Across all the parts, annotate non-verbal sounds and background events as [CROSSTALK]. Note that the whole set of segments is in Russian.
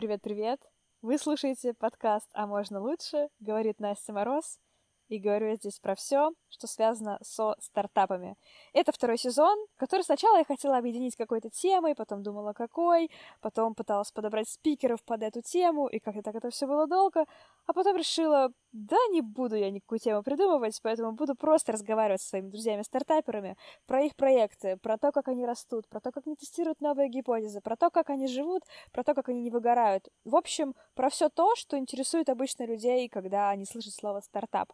Привет-привет! Вы слушаете подкаст «А можно лучше?» говорит Настя Мороз. И говорю я здесь про все, что связано со стартапами. Это второй сезон, который сначала я хотела объединить какой-то темой, потом думала, какой, потом пыталась подобрать спикеров под эту тему, и как-то так это все было долго, а потом решила, да, не буду я никакую тему придумывать, поэтому буду просто разговаривать со своими друзьями-стартаперами про их проекты, про то, как они растут, про то, как они тестируют новые гипотезы, про то, как они живут, про то, как они не выгорают. В общем, про все то, что интересует обычно людей, когда они слышат слово стартап.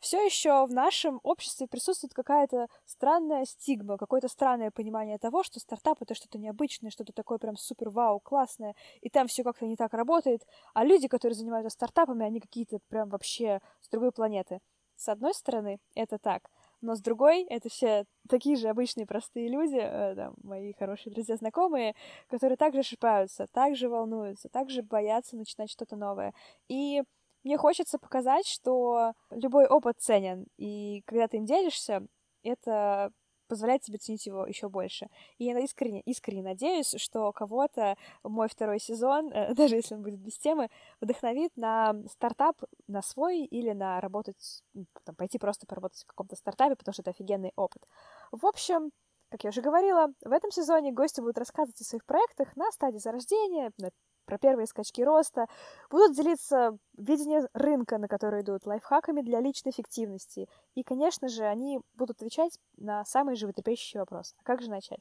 Все еще в нашем обществе присутствует какая-то странная стигма, какое-то странное понимание того, что стартап это что-то необычное, что-то такое прям супер вау, классное, и там все как-то не так работает, а люди, которые занимаются стартапами, они какие-то прям вообще с другой планеты. С одной стороны, это так, но с другой, это все такие же обычные простые люди, э, там, мои хорошие друзья, знакомые, которые также шипаются, также волнуются, также боятся начинать что-то новое. И мне хочется показать, что любой опыт ценен, и когда ты им делишься, это позволяет тебе ценить его еще больше. И я искренне, искренне надеюсь, что кого-то мой второй сезон, э, [LAUGHS] даже если он будет без темы, вдохновит на стартап, на свой или на работать, там, пойти просто поработать в каком-то стартапе, потому что это офигенный опыт. В общем, как я уже говорила, в этом сезоне гости будут рассказывать о своих проектах на стадии зарождения, на про первые скачки роста, будут делиться видение рынка, на который идут, лайфхаками для личной эффективности. И, конечно же, они будут отвечать на самые животрепещущие вопросы. А как же начать?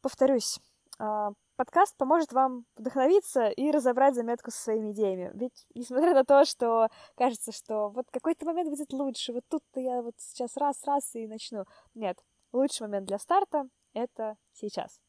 Повторюсь, а, подкаст поможет вам вдохновиться и разобрать заметку со своими идеями. Ведь, несмотря на то, что кажется, что вот какой-то момент будет лучше, вот тут-то я вот сейчас раз-раз и начну. Нет, лучший момент для старта — это сейчас.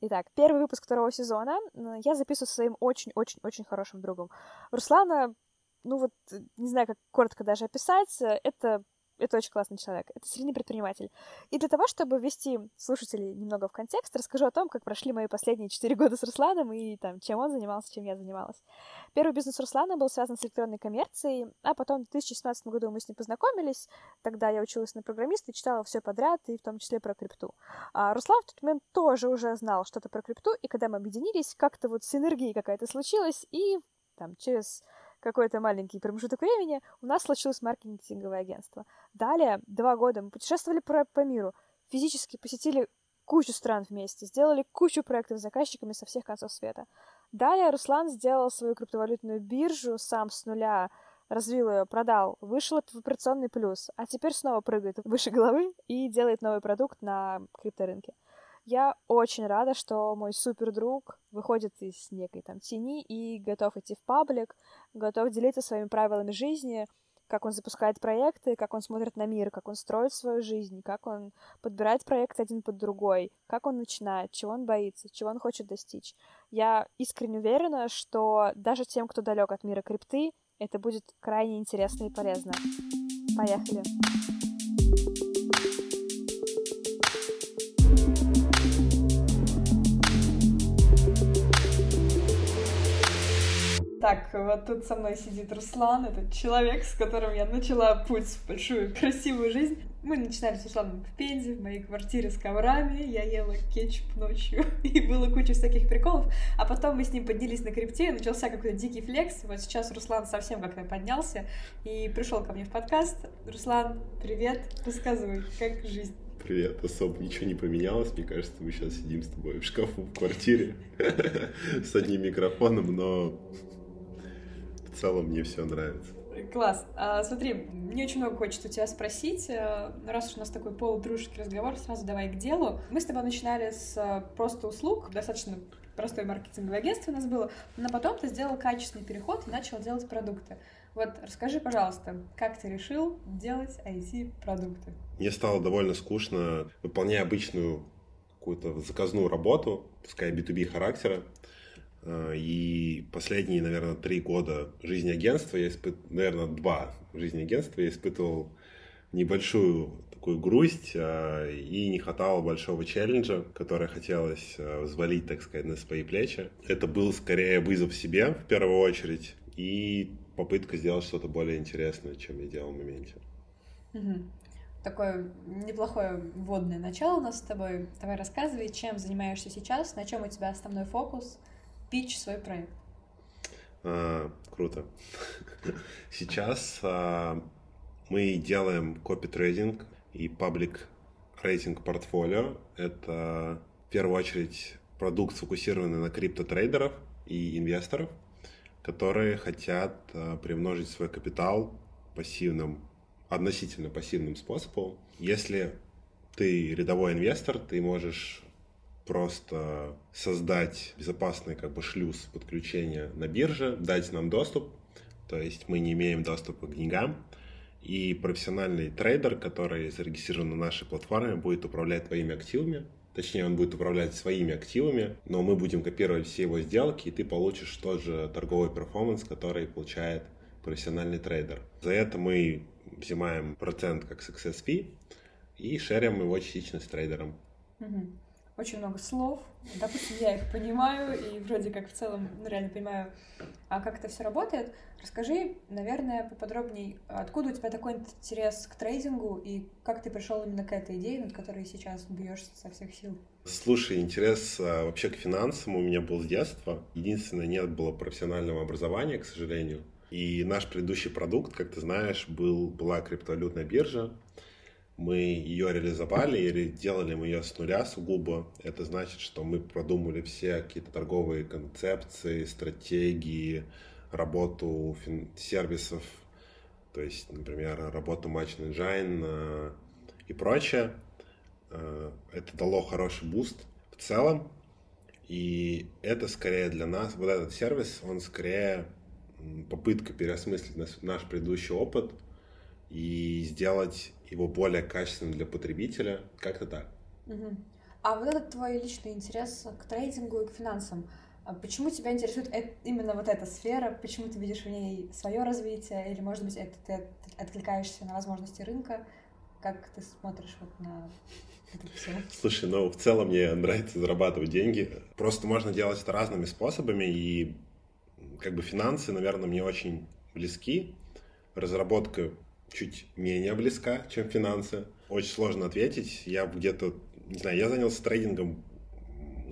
Итак, первый выпуск второго сезона я записываю со своим очень-очень-очень хорошим другом. Руслана, ну вот, не знаю, как коротко даже описать, это это очень классный человек. Это средний предприниматель. И для того, чтобы ввести слушателей немного в контекст, расскажу о том, как прошли мои последние четыре года с Русланом и там, чем он занимался, чем я занималась. Первый бизнес Руслана был связан с электронной коммерцией, а потом в 2017 году мы с ним познакомились. Тогда я училась на программиста и читала все подряд, и в том числе про крипту. А Руслан в тот момент тоже уже знал что-то про крипту, и когда мы объединились, как-то вот синергия какая-то случилась, и там через какой-то маленький промежуток времени у нас случилось маркетинговое агентство. Далее, два года мы путешествовали по, по миру, физически посетили кучу стран вместе, сделали кучу проектов с заказчиками со всех концов света. Далее Руслан сделал свою криптовалютную биржу сам с нуля, развил ее, продал, вышел в операционный плюс, а теперь снова прыгает выше головы и делает новый продукт на крипторынке. Я очень рада, что мой супер друг выходит из некой там тени и готов идти в паблик, готов делиться своими правилами жизни, как он запускает проекты, как он смотрит на мир, как он строит свою жизнь, как он подбирает проект один под другой, как он начинает, чего он боится, чего он хочет достичь. Я искренне уверена, что даже тем, кто далек от мира крипты, это будет крайне интересно и полезно. Поехали! Так, вот тут со мной сидит Руслан, это человек, с которым я начала путь в большую красивую жизнь. Мы начинали с Русланом в Пензе, в моей квартире с коврами, я ела кетчуп ночью, [LAUGHS] и было куча всяких приколов. А потом мы с ним поднялись на крипте, начался какой-то дикий флекс. Вот сейчас Руслан совсем как-то поднялся и пришел ко мне в подкаст. Руслан, привет, рассказывай, как жизнь? Привет, особо ничего не поменялось. Мне кажется, мы сейчас сидим с тобой в шкафу в квартире [LAUGHS] с одним микрофоном, но в целом мне все нравится. Класс. А, смотри, мне очень много хочется у тебя спросить. Э, раз уж у нас такой полудружеский разговор, сразу давай к делу. Мы с тобой начинали с э, просто услуг, достаточно простое маркетинговое агентство у нас было, но потом ты сделал качественный переход и начал делать продукты. Вот расскажи, пожалуйста, как ты решил делать IT-продукты? Мне стало довольно скучно, выполняя обычную какую-то заказную работу, пускай B2B характера. Э, и последние, наверное, три года жизни агентства, я испытывал, наверное, два жизни агентства, я испытывал небольшую такую грусть а, и не хватало большого челленджа, который хотелось а, взвалить, так сказать, на свои плечи. Это был скорее вызов себе в первую очередь и попытка сделать что-то более интересное, чем я делал в моменте. Такое неплохое вводное начало у нас с тобой. Давай рассказывай, чем занимаешься сейчас, на чем у тебя основной фокус, пич свой проект. А, круто. [LAUGHS] Сейчас а, мы делаем копи-трейдинг и паблик рейтинг портфолио. Это в первую очередь продукт, сфокусированный на криптотрейдеров и инвесторов, которые хотят а, приумножить свой капитал пассивным, относительно пассивным способом. Если ты рядовой инвестор, ты можешь просто создать безопасный как бы шлюз подключения на бирже, дать нам доступ, то есть мы не имеем доступа к деньгам, и профессиональный трейдер, который зарегистрирован на нашей платформе, будет управлять твоими активами, точнее он будет управлять своими активами, но мы будем копировать все его сделки, и ты получишь тот же торговый performance, который получает профессиональный трейдер. За это мы взимаем процент как success fee и шерим его частично с трейдером. Угу очень много слов. Допустим, я их понимаю и вроде как в целом ну, реально понимаю, а как это все работает. Расскажи, наверное, поподробнее, откуда у тебя такой интерес к трейдингу и как ты пришел именно к этой идее, над которой сейчас бьешься со всех сил? Слушай, интерес а, вообще к финансам у меня был с детства. Единственное, нет было профессионального образования, к сожалению. И наш предыдущий продукт, как ты знаешь, был, была криптовалютная биржа, мы ее реализовали и делали мы ее с нуля сугубо. Это значит, что мы продумали все какие-то торговые концепции, стратегии, работу сервисов, то есть, например, работу Match Engine э, и прочее. Э, это дало хороший буст в целом, и это скорее для нас, вот этот сервис, он скорее попытка переосмыслить наш предыдущий опыт и сделать его более качественным для потребителя. Как-то так. Угу. А вот этот твой личный интерес к трейдингу и к финансам, а почему тебя интересует именно вот эта сфера? Почему ты видишь в ней свое развитие? Или, может быть, это ты откликаешься на возможности рынка? Как ты смотришь вот на это все? Слушай, ну, в целом мне нравится зарабатывать деньги. Просто можно делать это разными способами, и как бы финансы, наверное, мне очень близки. Разработка чуть менее близка, чем финансы. Очень сложно ответить. Я где-то, не знаю, я занялся трейдингом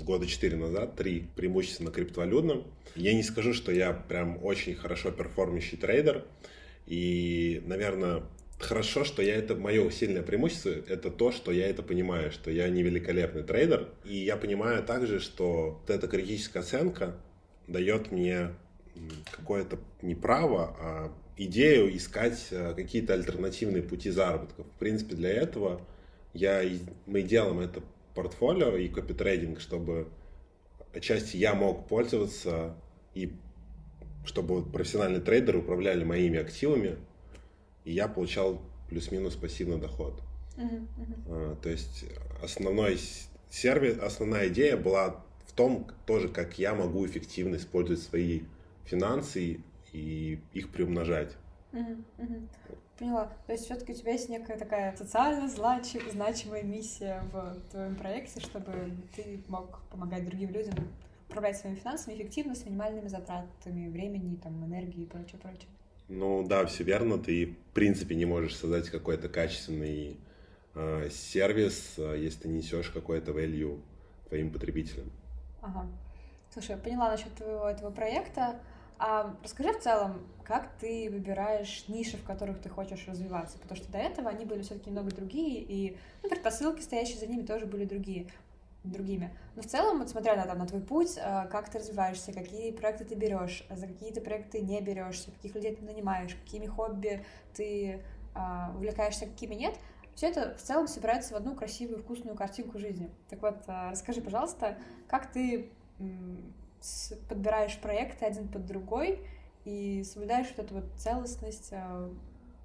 года четыре назад, три, преимущественно криптовалютным. Я не скажу, что я прям очень хорошо перформящий трейдер. И, наверное, хорошо, что я это, мое сильное преимущество, это то, что я это понимаю, что я не великолепный трейдер. И я понимаю также, что вот эта критическая оценка дает мне какое-то не право, а идею искать э, какие-то альтернативные пути заработка. В принципе, для этого я, мы делаем это портфолио и копитрейдинг, чтобы отчасти я мог пользоваться и чтобы профессиональные трейдеры управляли моими активами, и я получал плюс-минус пассивный доход. Uh-huh, uh-huh. То есть основной сервис, основная идея была в том тоже, как я могу эффективно использовать свои финансы и их приумножать. Угу, угу. Поняла. То есть все-таки у тебя есть некая такая социально значимая миссия в твоем проекте, чтобы ты мог помогать другим людям управлять своими финансами эффективно, с минимальными затратами времени, там, энергии и прочее, прочее. Ну да, все верно. Ты в принципе не можешь создать какой-то качественный э, сервис, э, если ты несешь какой-то value твоим потребителям. Ага. Слушай, я поняла насчет твоего этого проекта. А расскажи в целом, как ты выбираешь ниши, в которых ты хочешь развиваться? Потому что до этого они были все-таки немного другие, и ну, предпосылки, стоящие за ними, тоже были другие другими. Но в целом, вот смотря на, там, на твой путь, а, как ты развиваешься, какие проекты ты берешь, за какие ты проекты не берешься, каких людей ты нанимаешь, какими хобби ты а, увлекаешься, какими нет, все это в целом собирается в одну красивую, вкусную картинку жизни. Так вот, а, расскажи, пожалуйста, как ты подбираешь проекты один под другой и соблюдаешь вот эту вот целостность, а,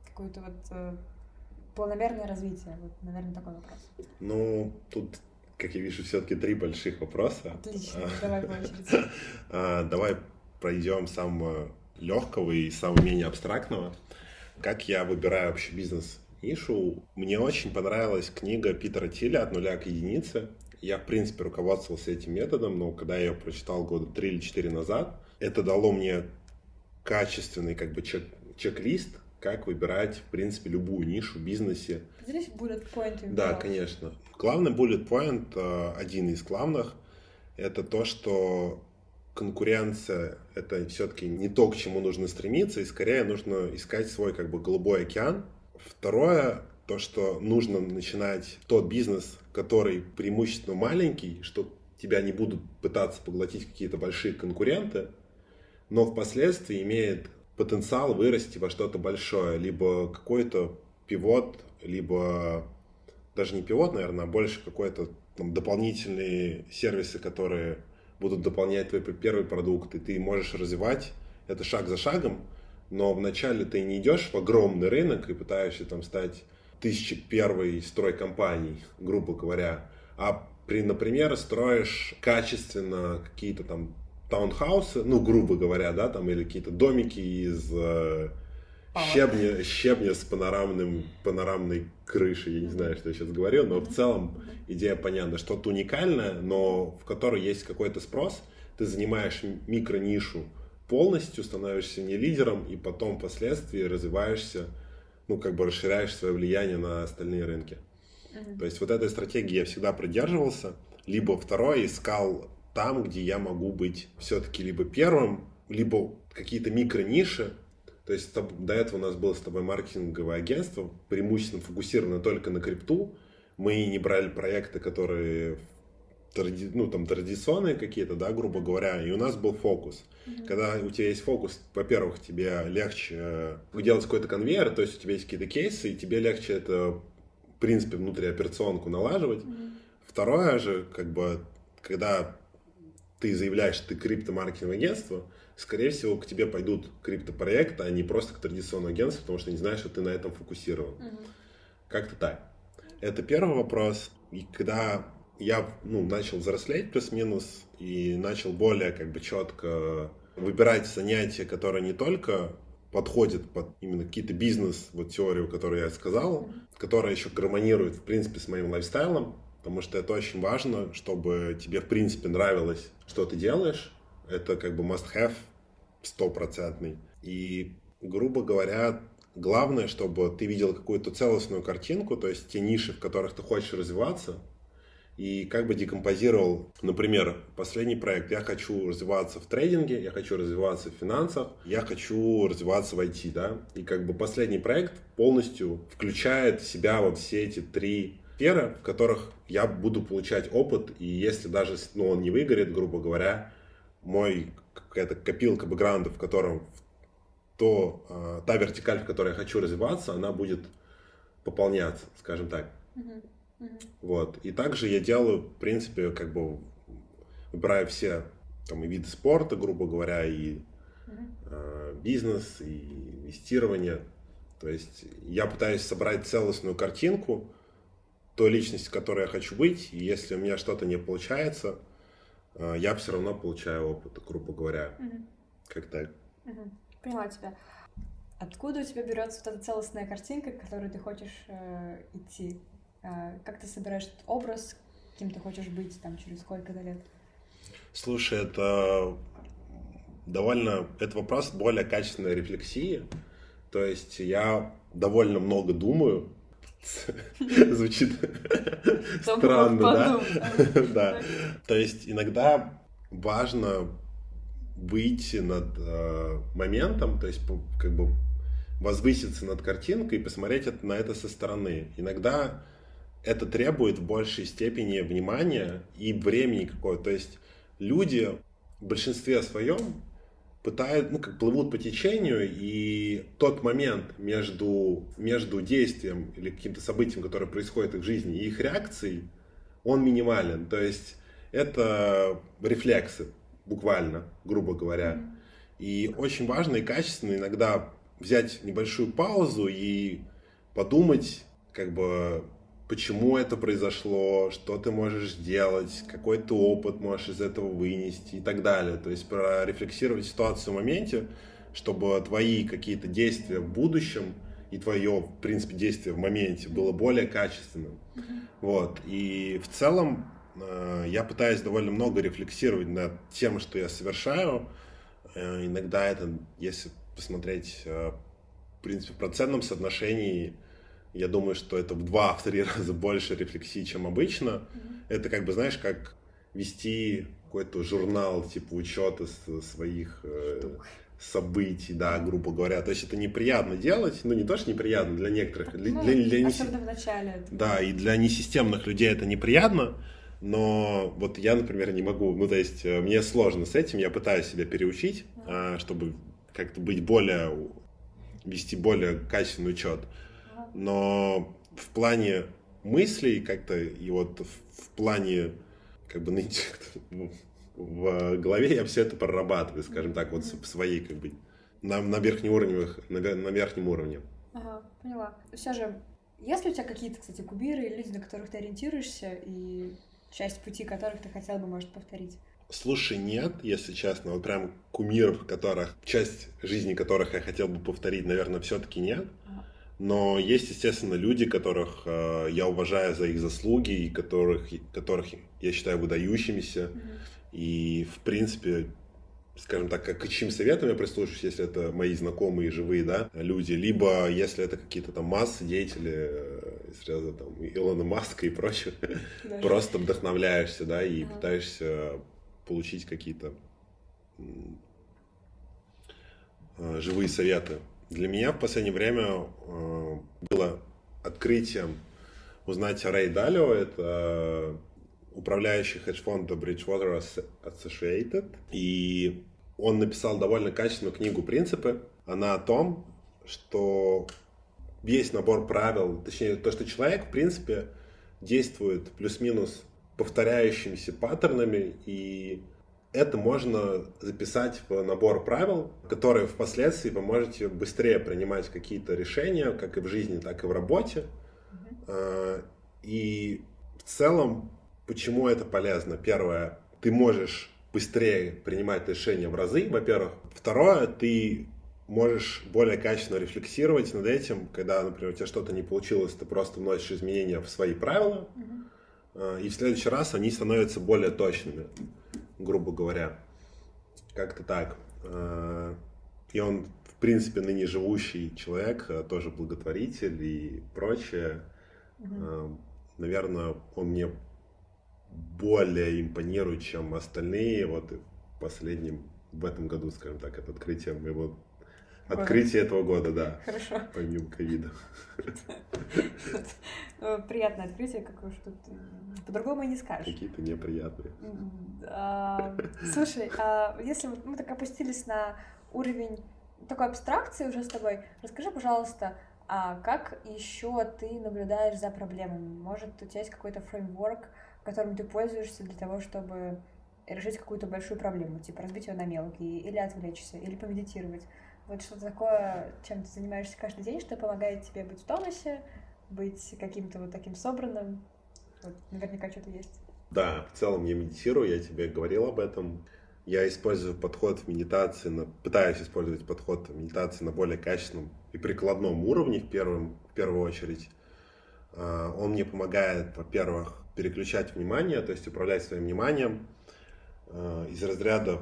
какое-то вот э, планомерное развитие? Вот, наверное, такой вопрос. Ну, тут, как я вижу, все-таки три больших вопроса. Отлично, давай по очереди. [LAUGHS] А, давай пройдем самого легкого и самого менее абстрактного. Как я выбираю вообще бизнес нишу. Мне очень понравилась книга Питера Тиля «От нуля к единице». Я, в принципе, руководствовался этим методом, но когда я ее прочитал года три или четыре назад, это дало мне качественный как бы чек- чек-лист, как выбирать, в принципе, любую нишу в бизнесе. Здесь bullet point. Да, конечно. Главный bullet point, э, один из главных, это то, что конкуренция — это все-таки не то, к чему нужно стремиться, и скорее нужно искать свой как бы голубой океан. Второе, то, что нужно начинать тот бизнес, который преимущественно маленький, что тебя не будут пытаться поглотить какие-то большие конкуренты, но впоследствии имеет потенциал вырасти во что-то большое, либо какой-то пивот, либо даже не пивот, наверное, а больше какой-то там, дополнительные сервисы, которые будут дополнять твой первый продукт, и ты можешь развивать это шаг за шагом, но вначале ты не идешь в огромный рынок и пытаешься там стать тысячи первой стройкомпаний, грубо говоря, а при, например, строишь качественно какие-то там таунхаусы, ну, грубо говоря, да, там, или какие-то домики из э, щебня, щебня с панорамным, панорамной крышей, я не знаю, что я сейчас говорю, но в целом идея понятна, что-то уникальное, но в которой есть какой-то спрос, ты занимаешь микро-нишу полностью, становишься не лидером, и потом впоследствии развиваешься, ну, как бы расширяешь свое влияние на остальные рынки. Mm-hmm. То есть вот этой стратегии я всегда придерживался. Либо второй искал там, где я могу быть все-таки либо первым, либо какие-то микро-ниши. То есть до этого у нас было с тобой маркетинговое агентство, преимущественно фокусировано только на крипту. Мы не брали проекты, которые тради, ну, там, традиционные какие-то, да, грубо говоря, и у нас был фокус. Mm-hmm. Когда у тебя есть фокус, во-первых, тебе легче э, делать какой-то конвейер, то есть у тебя есть какие-то кейсы, и тебе легче это, в принципе, внутрioперационку налаживать. Mm-hmm. Второе же, как бы, когда ты заявляешь, что ты криптомаркетинговое агентство, скорее всего, к тебе пойдут криптопроекты, а не просто к традиционному агентству, потому что они знают, что ты на этом фокусирован. Угу. Как-то так. Это первый вопрос. И когда я ну, начал взрослеть плюс-минус и начал более как бы четко выбирать занятия, которые не только подходят под именно какие-то бизнес, вот теорию, которую я сказал, которая еще гармонирует, в принципе, с моим лайфстайлом, потому что это очень важно, чтобы тебе, в принципе, нравилось, что ты делаешь. Это как бы must-have стопроцентный. И, грубо говоря, главное, чтобы ты видел какую-то целостную картинку, то есть те ниши, в которых ты хочешь развиваться, и как бы декомпозировал, например, последний проект. Я хочу развиваться в трейдинге, я хочу развиваться в финансах, я хочу развиваться в IT, да. И как бы последний проект полностью включает в себя вот все эти три сферы, в которых я буду получать опыт, и если даже ну, он не выгорит, грубо говоря, мой какая-то копилка бэкграунда, в котором то, э, та вертикаль, в которой я хочу развиваться, она будет пополняться, скажем так. Uh-huh. Вот. И также я делаю, в принципе, как бы выбираю все там, и виды спорта, грубо говоря, и э, бизнес, и инвестирование. То есть я пытаюсь собрать целостную картинку, той личности, которой я хочу быть, и если у меня что-то не получается, э, я все равно получаю опыт, грубо говоря. Угу. Как так? Угу. Поняла тебя. Откуда у тебя берется вот эта целостная картинка, к которой ты хочешь э, идти? Э, как ты собираешь этот образ, кем ты хочешь быть там через сколько-то лет? Слушай, это довольно... Это вопрос более качественной рефлексии. То есть я довольно много думаю, [LAUGHS] Звучит [LAUGHS] странно, да? [LAUGHS] Да. То есть иногда важно выйти над э, моментом, то есть как бы возвыситься над картинкой и посмотреть на это со стороны. Иногда это требует в большей степени внимания и времени какого-то. То есть люди в большинстве своем пытают, ну, как плывут по течению, и тот момент между, между действием или каким-то событием, которое происходит в их жизни, и их реакцией, он минимален. То есть это рефлексы, буквально, грубо говоря. И очень важно и качественно иногда взять небольшую паузу и подумать, как бы, почему это произошло, что ты можешь сделать, какой ты опыт можешь из этого вынести и так далее. То есть прорефлексировать ситуацию в моменте, чтобы твои какие-то действия в будущем и твое, в принципе, действие в моменте было более качественным. Вот. И в целом э, я пытаюсь довольно много рефлексировать над тем, что я совершаю. Э, иногда это, если посмотреть, э, в принципе, в процентном соотношении я думаю, что это в два-три [LAUGHS] раза больше рефлексии, чем обычно. Mm-hmm. Это как бы, знаешь, как вести какой-то журнал, типа учета своих э, событий, да, грубо говоря. То есть это неприятно делать, ну не то, что неприятно для некоторых, для, Ну, для, для не- особенно в начале. да, и для несистемных людей это неприятно, но вот я, например, не могу, ну то есть э, мне сложно с этим, я пытаюсь себя переучить, а, чтобы как-то быть более, вести более качественный учет. Но в плане мыслей как-то и вот в, плане как бы [LAUGHS] ну, в голове я все это прорабатываю, скажем так, вот в своей как бы на, на верхнеуровневых, на, ве- на верхнем уровне. Ага, поняла. Все же, есть ли у тебя какие-то, кстати, кубиры или люди, на которых ты ориентируешься, и часть пути которых ты хотел бы, может, повторить? Слушай, нет, если честно, вот прям кумиров, которых, часть жизни которых я хотел бы повторить, наверное, все-таки нет. Но есть, естественно, люди, которых э, я уважаю за их заслуги и которых, которых я считаю выдающимися. И, в принципе, скажем так, к чьим советам я прислушаюсь, если это мои знакомые живые, да, люди, либо если это какие-то там массы, деятели, э, из ряда там Илона Маска и прочих, Да. просто вдохновляешься, да, и Ага. пытаешься получить какие-то э, живые советы. Для меня в последнее время э, было открытием узнать о Рэй Далио, это управляющий хедж-фонда Bridgewater Asso- Associated, и он написал довольно качественную книгу «Принципы». Она о том, что весь набор правил, точнее, то, что человек, в принципе, действует плюс-минус повторяющимися паттернами, и это можно записать в набор правил, которые впоследствии поможете быстрее принимать какие-то решения, как и в жизни, так и в работе. А, И в целом, почему это полезно? Первое, ты можешь быстрее принимать решения в разы, во-первых. Второе, ты можешь более качественно рефлексировать над этим, когда, например, у тебя что-то не получилось, ты просто вносишь изменения в свои правила, а, и в следующий раз они становятся более точными, грубо говоря. Как-то так. А, И он, в принципе, ныне живущий человек, а, тоже благотворитель и прочее. Мгм. Наверное, он мне более импонирует, чем остальные. Вот последнем, в этом году, скажем так, это открытие моего... Открытие этого года, да, Хорошо. помимо ковида. Приятное открытие, как уж тут э, по-другому и не скажешь. Какие-то неприятные. А, Слушай, а если мы так опустились на уровень такой абстракции уже с тобой, расскажи, пожалуйста, а как еще ты наблюдаешь за проблемами? Может, у тебя есть какой-то фреймворк, которым ты пользуешься для того, чтобы решить какую-то большую проблему, типа разбить ее на мелкие, или отвлечься, или помедитировать. Вот что-то такое, чем ты занимаешься каждый день, что помогает тебе быть в тонусе, быть каким-то вот таким собранным. Вот, наверняка что-то есть. Да, в целом я медитирую, я тебе говорил об этом. Я использую подход в медитации, на, пытаюсь использовать подход в медитации на более качественном и прикладном уровне в, первом, в первую очередь. А, Он мне помогает, во-первых, переключать внимание, то есть управлять своим вниманием а, из разряда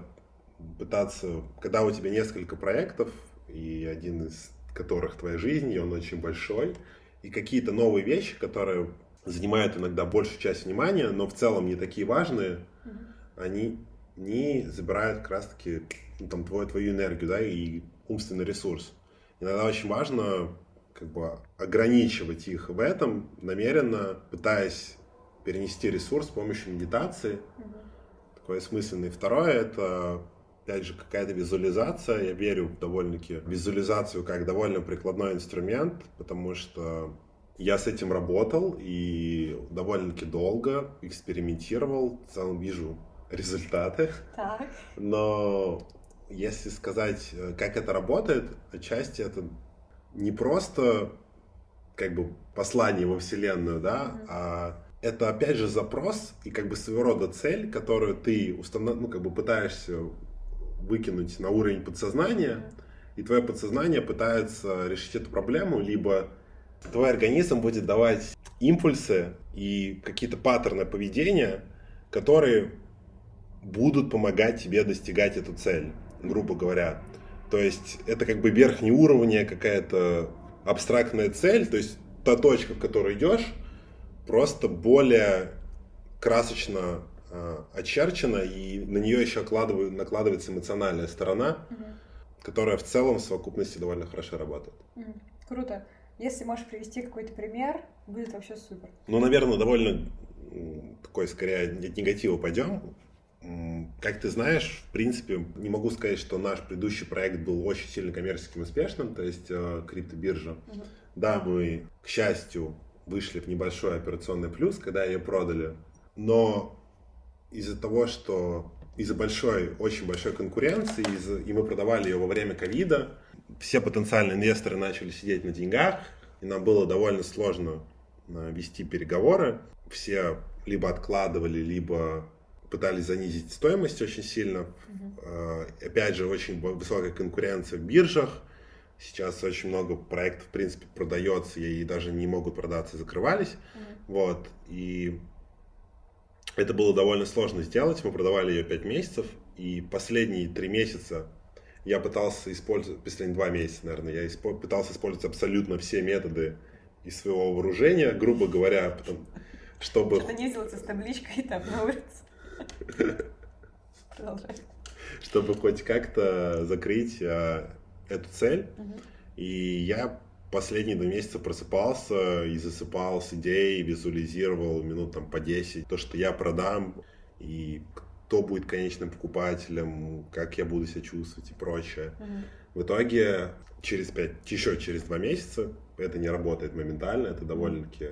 пытаться, когда у тебя несколько проектов, и один из которых твоя жизнь, и он очень большой, и какие-то новые вещи, которые занимают иногда большую часть внимания, но в целом не такие важные, Мгм. они не забирают как раз-таки ну, там, твою, твою энергию, да, и умственный ресурс. Иногда очень важно как бы ограничивать их в этом, намеренно пытаясь перенести ресурс с помощью медитации, Мгм. такой осмысленный. Второе, это, опять же, какая-то визуализация. Я верю довольно-таки в визуализацию как довольно прикладной инструмент, потому что я с этим работал и довольно-таки долго экспериментировал, в целом вижу результаты. Так. Но если сказать, э, как это работает, отчасти это не просто как бы послание во Вселенную, да, Мгм. а это опять же запрос и как бы своего рода цель, которую ты установ... ну, как бы пытаешься выкинуть на уровень подсознания, и твое подсознание пытается решить эту проблему, либо твой организм будет давать импульсы и какие-то паттерны поведения, которые будут помогать тебе достигать эту цель, грубо говоря. То есть это как бы верхний уровень, какая-то абстрактная цель, то есть та точка, в которую идешь, просто более красочно очерчена, и на нее еще накладывается эмоциональная сторона, угу. которая в целом в совокупности довольно хорошо работает. Угу. Круто. Если можешь привести какой-то пример, будет вообще супер. Ну, наверное, довольно такой, скорее, от негатива пойдем. Как ты знаешь, в принципе, не могу сказать, что наш предыдущий проект был очень сильно коммерческим успешным, то есть э, криптобиржа. Угу. Да, мы, к счастью, вышли в небольшой операционный плюс, когда ее продали, но из-за того, что из-за большой, очень большой конкуренции, из и мы продавали ее во время ковида, все потенциальные инвесторы начали сидеть на деньгах, и нам было довольно сложно э, вести переговоры. Все либо откладывали, либо пытались занизить стоимость очень сильно. Mm-hmm. Опять же, очень высокая конкуренция в биржах. Сейчас очень много проектов, в принципе, продается и даже не могут продаться, закрывались. Mm-hmm. Вот. И это было довольно сложно сделать. Мы продавали ее 5 месяцев. И последние 3 месяца я пытался использовать, последние 2 месяца, наверное, я испо- пытался использовать абсолютно все методы из своего вооружения, грубо говоря, потом, чтобы... Что-то не ездил с табличкой там на улице. [LAUGHS] Продолжай. Чтобы хоть как-то закрыть а, эту цель. Угу. И я последние два месяца просыпался и засыпал с идеей, визуализировал минут там по 10 то, что я продам, и кто будет конечным покупателем, как я буду себя чувствовать и прочее. Угу. В итоге через 5, еще через два месяца, это не работает моментально, это довольно-таки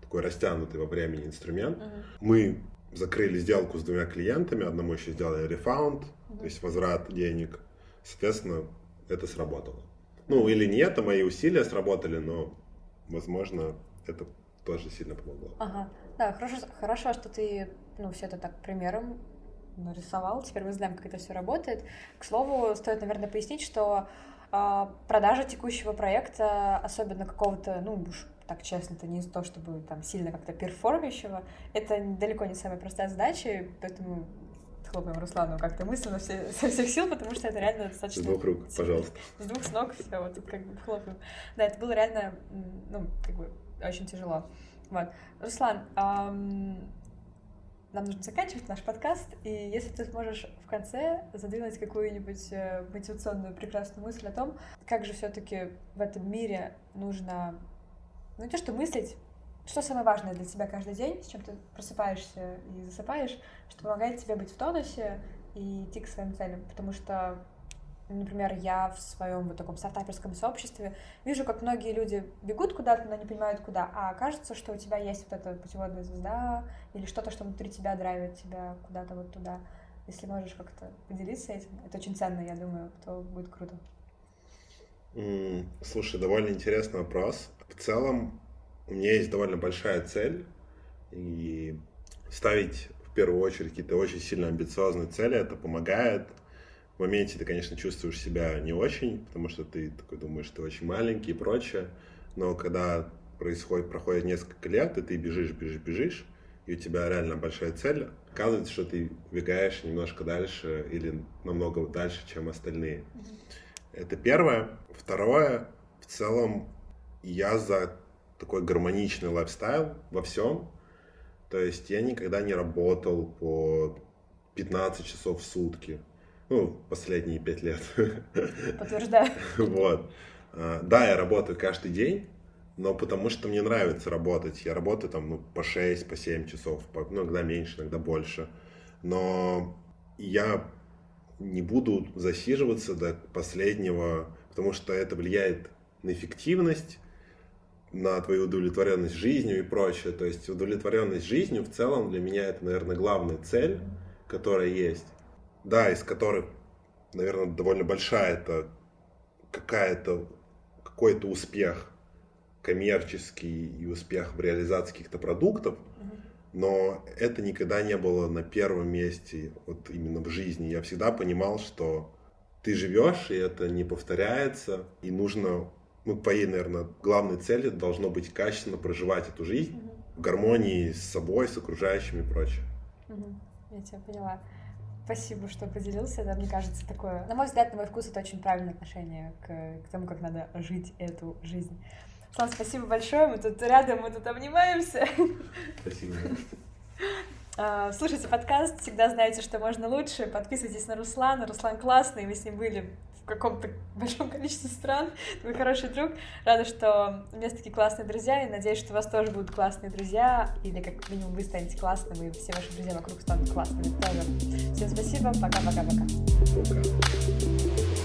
такой растянутый во времени инструмент. Угу. Мы закрыли сделку с двумя клиентами, одному еще сделали рефаунд, mm-hmm. то есть возврат денег. Соответственно, это сработало. Ну, или нет, а мои усилия сработали, но, возможно, это тоже сильно помогло. Ага. Да, хорошо, хорошо, что ты ну, все это так примером нарисовал. Теперь мы знаем, как это все работает. К слову, стоит, наверное, пояснить, что э, продажа текущего проекта, особенно какого-то, ну, уж так честно, это не то, чтобы там сильно как-то перформящего. Это далеко не самая простая задача, поэтому хлопаем Руслану как-то мысленно все, со всех сил, потому что это реально достаточно... С двух рук, пожалуйста. С двух с ног все, вот тут как бы хлопаем. Да, это было реально, ну, как бы очень тяжело. Вот. Руслан, эм, нам нужно заканчивать наш подкаст, и если ты сможешь в конце задвинуть какую-нибудь э, мотивационную прекрасную мысль о том, как же все-таки в этом мире нужно ну, не то, что мыслить, что самое важное для тебя каждый день, с чем ты просыпаешься и засыпаешь, что помогает тебе быть в тонусе и идти к своим целям. Потому что, например, я в своем вот таком стартаперском сообществе вижу, как многие люди бегут куда-то, но не понимают куда, а кажется, что у тебя есть вот эта путеводная звезда или что-то, что внутри тебя драйвит тебя куда-то вот туда. Если можешь как-то поделиться этим, это очень ценно, я думаю, то будет круто. Слушай, довольно интересный вопрос в целом у меня есть довольно большая цель, и ставить в первую очередь какие-то очень сильно амбициозные цели, это помогает. В моменте ты, конечно, чувствуешь себя не очень, потому что ты такой думаешь, что ты очень маленький и прочее, но когда происходит, проходит несколько лет, и ты бежишь, бежишь, бежишь, и у тебя реально большая цель, оказывается, что ты бегаешь немножко дальше или намного дальше, чем остальные. Mm-hmm. Это первое. Второе, в целом я за такой гармоничный лайфстайл во всем. То есть я никогда не работал по 15 часов в сутки. Ну, последние 5 лет. Подтверждаю. Вот. А, да, я работаю каждый день, но потому что мне нравится работать. Я работаю там ну, по 6, по 7 часов, по, ну, иногда меньше, иногда больше. Но я не буду засиживаться до последнего, потому что это влияет на эффективность, на твою удовлетворенность жизнью и прочее. То есть удовлетворенность жизнью в целом для меня это, наверное, главная цель, которая есть. Да, из которых, наверное, довольно большая это какая-то какой-то успех коммерческий и успех в реализации каких-то продуктов, но это никогда не было на первом месте вот именно в жизни. Я всегда понимал, что ты живешь, и это не повторяется, и нужно ну, твоей, наверное, главной целью должно быть качественно проживать эту жизнь угу. в гармонии с собой, с окружающими и прочее. Угу. Я тебя поняла. Спасибо, что поделился. Это, мне кажется, такое... На мой взгляд, на мой вкус, это очень правильное отношение к, к тому, как надо жить эту жизнь. Слава, спасибо большое. Мы тут рядом, мы тут обнимаемся. Спасибо. [LAUGHS] А, слушайте подкаст, всегда знаете, что можно лучше. Подписывайтесь на Руслана. Руслан классный, вы с ним были каком-то [LAUGHS] большом количестве стран. Вы хороший друг. Рада, что у меня такие классные друзья, и надеюсь, что у вас тоже будут классные друзья, или как минимум вы станете классным, и все ваши друзья вокруг станут классными тоже. Всем спасибо, пока-пока-пока. Пока.